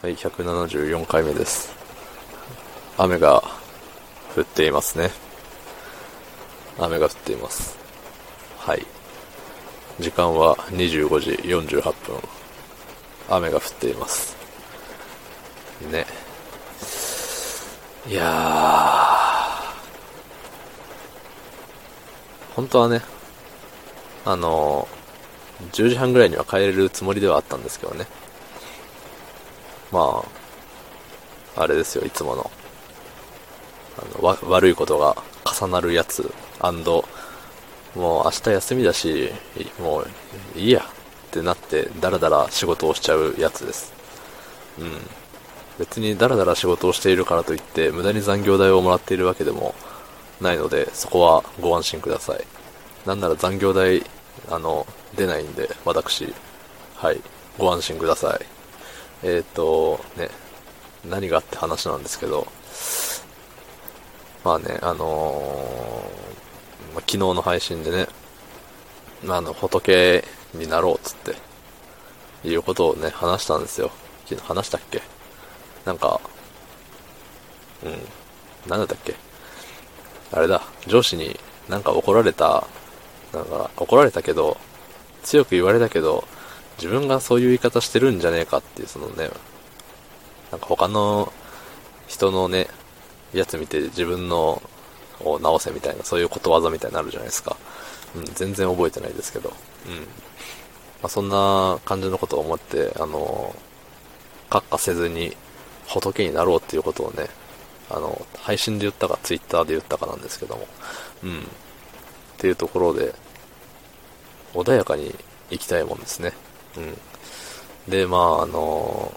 はい、174回目です。雨が降っていますね。雨が降っています。はい。時間は25時48分。雨が降っています。ね。いやー。本当はね、あのー、10時半ぐらいには帰れるつもりではあったんですけどね。まあ、あれですよ、いつもの。あのわ悪いことが重なるやつ、アンド、もう明日休みだし、もういいやってなって、だらだら仕事をしちゃうやつです。うん。別にだらだら仕事をしているからといって、無駄に残業代をもらっているわけでもないので、そこはご安心ください。なんなら残業代、あの、出ないんで、私、はい、ご安心ください。えっ、ー、と、ね、何がって話なんですけど、まあね、あのーま、昨日の配信でね、まあ、の、仏になろうっつって、いうことをね、話したんですよ。昨日話したっけ？なんか、うん、なんだったっけ？あれだ、上司になんか怒られた、なんか怒られたけど、強く言われたけど、自分がそういう言い方してるんじゃねえかっていう、そのね、なんか他の人のね、やつ見て自分のを直せみたいな、そういうことわざみたいになるじゃないですか。うん、全然覚えてないですけど。うん。まあ、そんな感じのことを思って、あの、閣下せずに仏になろうっていうことをね、あの、配信で言ったか、ツイッターで言ったかなんですけども。うん。っていうところで、穏やかに行きたいもんですね。うん。で、まあ、あの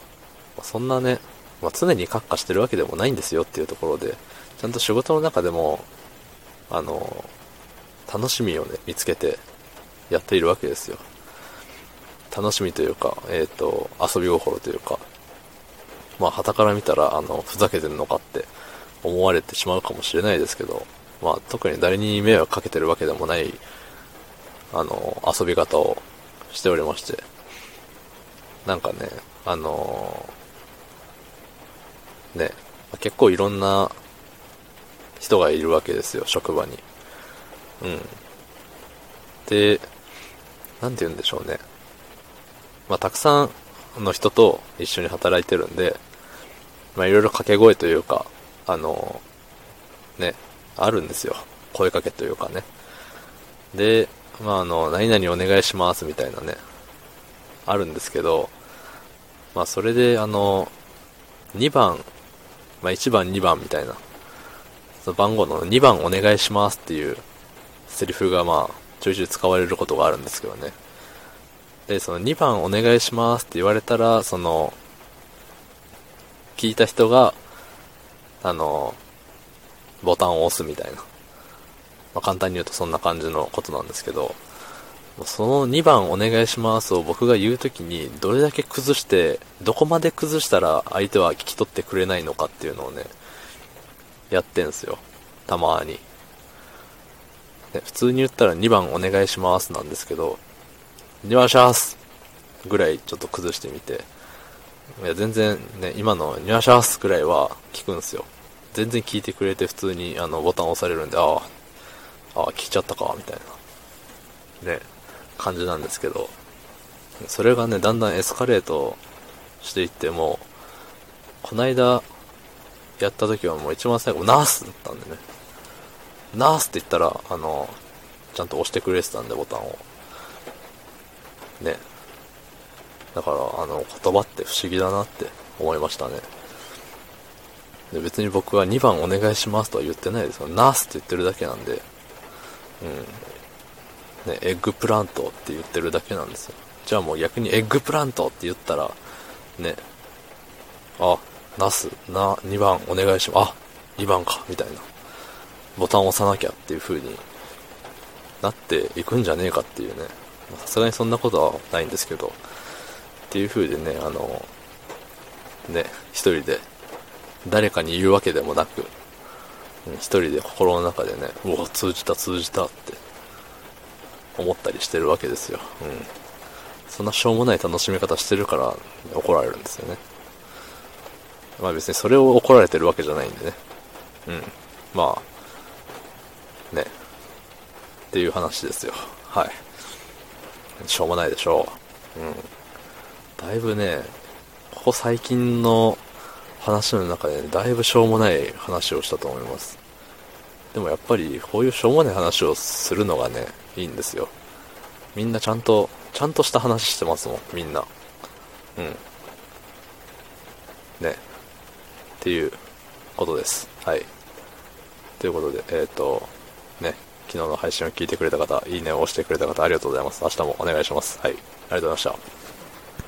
そんなね、まあ、常に閣下してるわけでもないんですよっていうところで、ちゃんと仕事の中でも、あの楽しみをね、見つけてやっているわけですよ。楽しみというか、えっ、ー、と、遊び心というか、まあ、旗から見たら、あの、ふざけてるのかって思われてしまうかもしれないですけど、まあ、特に誰に迷惑かけてるわけでもない、あの、遊び方をしておりまして、なんかね、あのー、ね、結構いろんな人がいるわけですよ、職場に。うん。で、なんて言うんでしょうね。まあ、たくさんの人と一緒に働いてるんで、まあ、いろいろ掛け声というか、あのー、ね、あるんですよ。声かけというかね。で、まあ、あの、何々お願いしますみたいなね、あるんですけど、まあ、それで、あの、2番、まあ、1番、2番みたいな、その番号の2番お願いしますっていうセリフが、まあ、ちょいちょい使われることがあるんですけどね。で、その2番お願いしますって言われたら、その、聞いた人が、あの、ボタンを押すみたいな。まあ、簡単に言うとそんな感じのことなんですけど、その2番お願いしますを僕が言うときに、どれだけ崩して、どこまで崩したら相手は聞き取ってくれないのかっていうのをね、やってんすよ。たまに。ね、普通に言ったら2番お願いしますなんですけど、2番しますぐらいちょっと崩してみて、いや、全然ね、今の2番しますぐらいは聞くんすよ。全然聞いてくれて普通にあのボタン押されるんで、ああ、ああ、聞いちゃったか、みたいな。ね、感じなんですけど、それがね、だんだんエスカレートしていっても、こないだやった時はもう一番最後、ナースだったんでね。ナースって言ったら、あの、ちゃんと押してくれてたんで、ボタンを。ね。だから、あの、言葉って不思議だなって思いましたね。で別に僕は2番お願いしますとは言ってないですよ。ナースって言ってるだけなんで。うん。ね、 eggplant って言ってるだけなんですよ。じゃあもう逆に eggplant って言ったら、ね、あ、ナス、な、2番お願いします。あ、2番か、みたいな。ボタンを押さなきゃっていう風になっていくんじゃねえかっていうね。さすがにそんなことはないんですけど、っていう風でね、あの、ね、一人で誰かに言うわけでもなく、一人で心の中でね、うわ、通じた通じたって思ったりしてるわけですよ。うん。そんなしょうもない楽しみ方してるから怒られるんですよね。まあ別にそれを怒られてるわけじゃないんでね。うん。まあ、ね。っていう話ですよ。はい。しょうもないでしょう。うん。だいぶね、ここ最近の話の中で、ね、だいぶしょうもない話をしたと思います。でもやっぱり、こういうしょうもない話をするのがね、いいんですよ。みんなちゃんと、ちゃんとした話してますもん、みんな。うん。ね。っていうことです。はい。ということで、えっ、と、ね、昨日の配信を聞いてくれた方、いいねを押してくれた方、ありがとうございます。明日もお願いします。はい。ありがとうございました。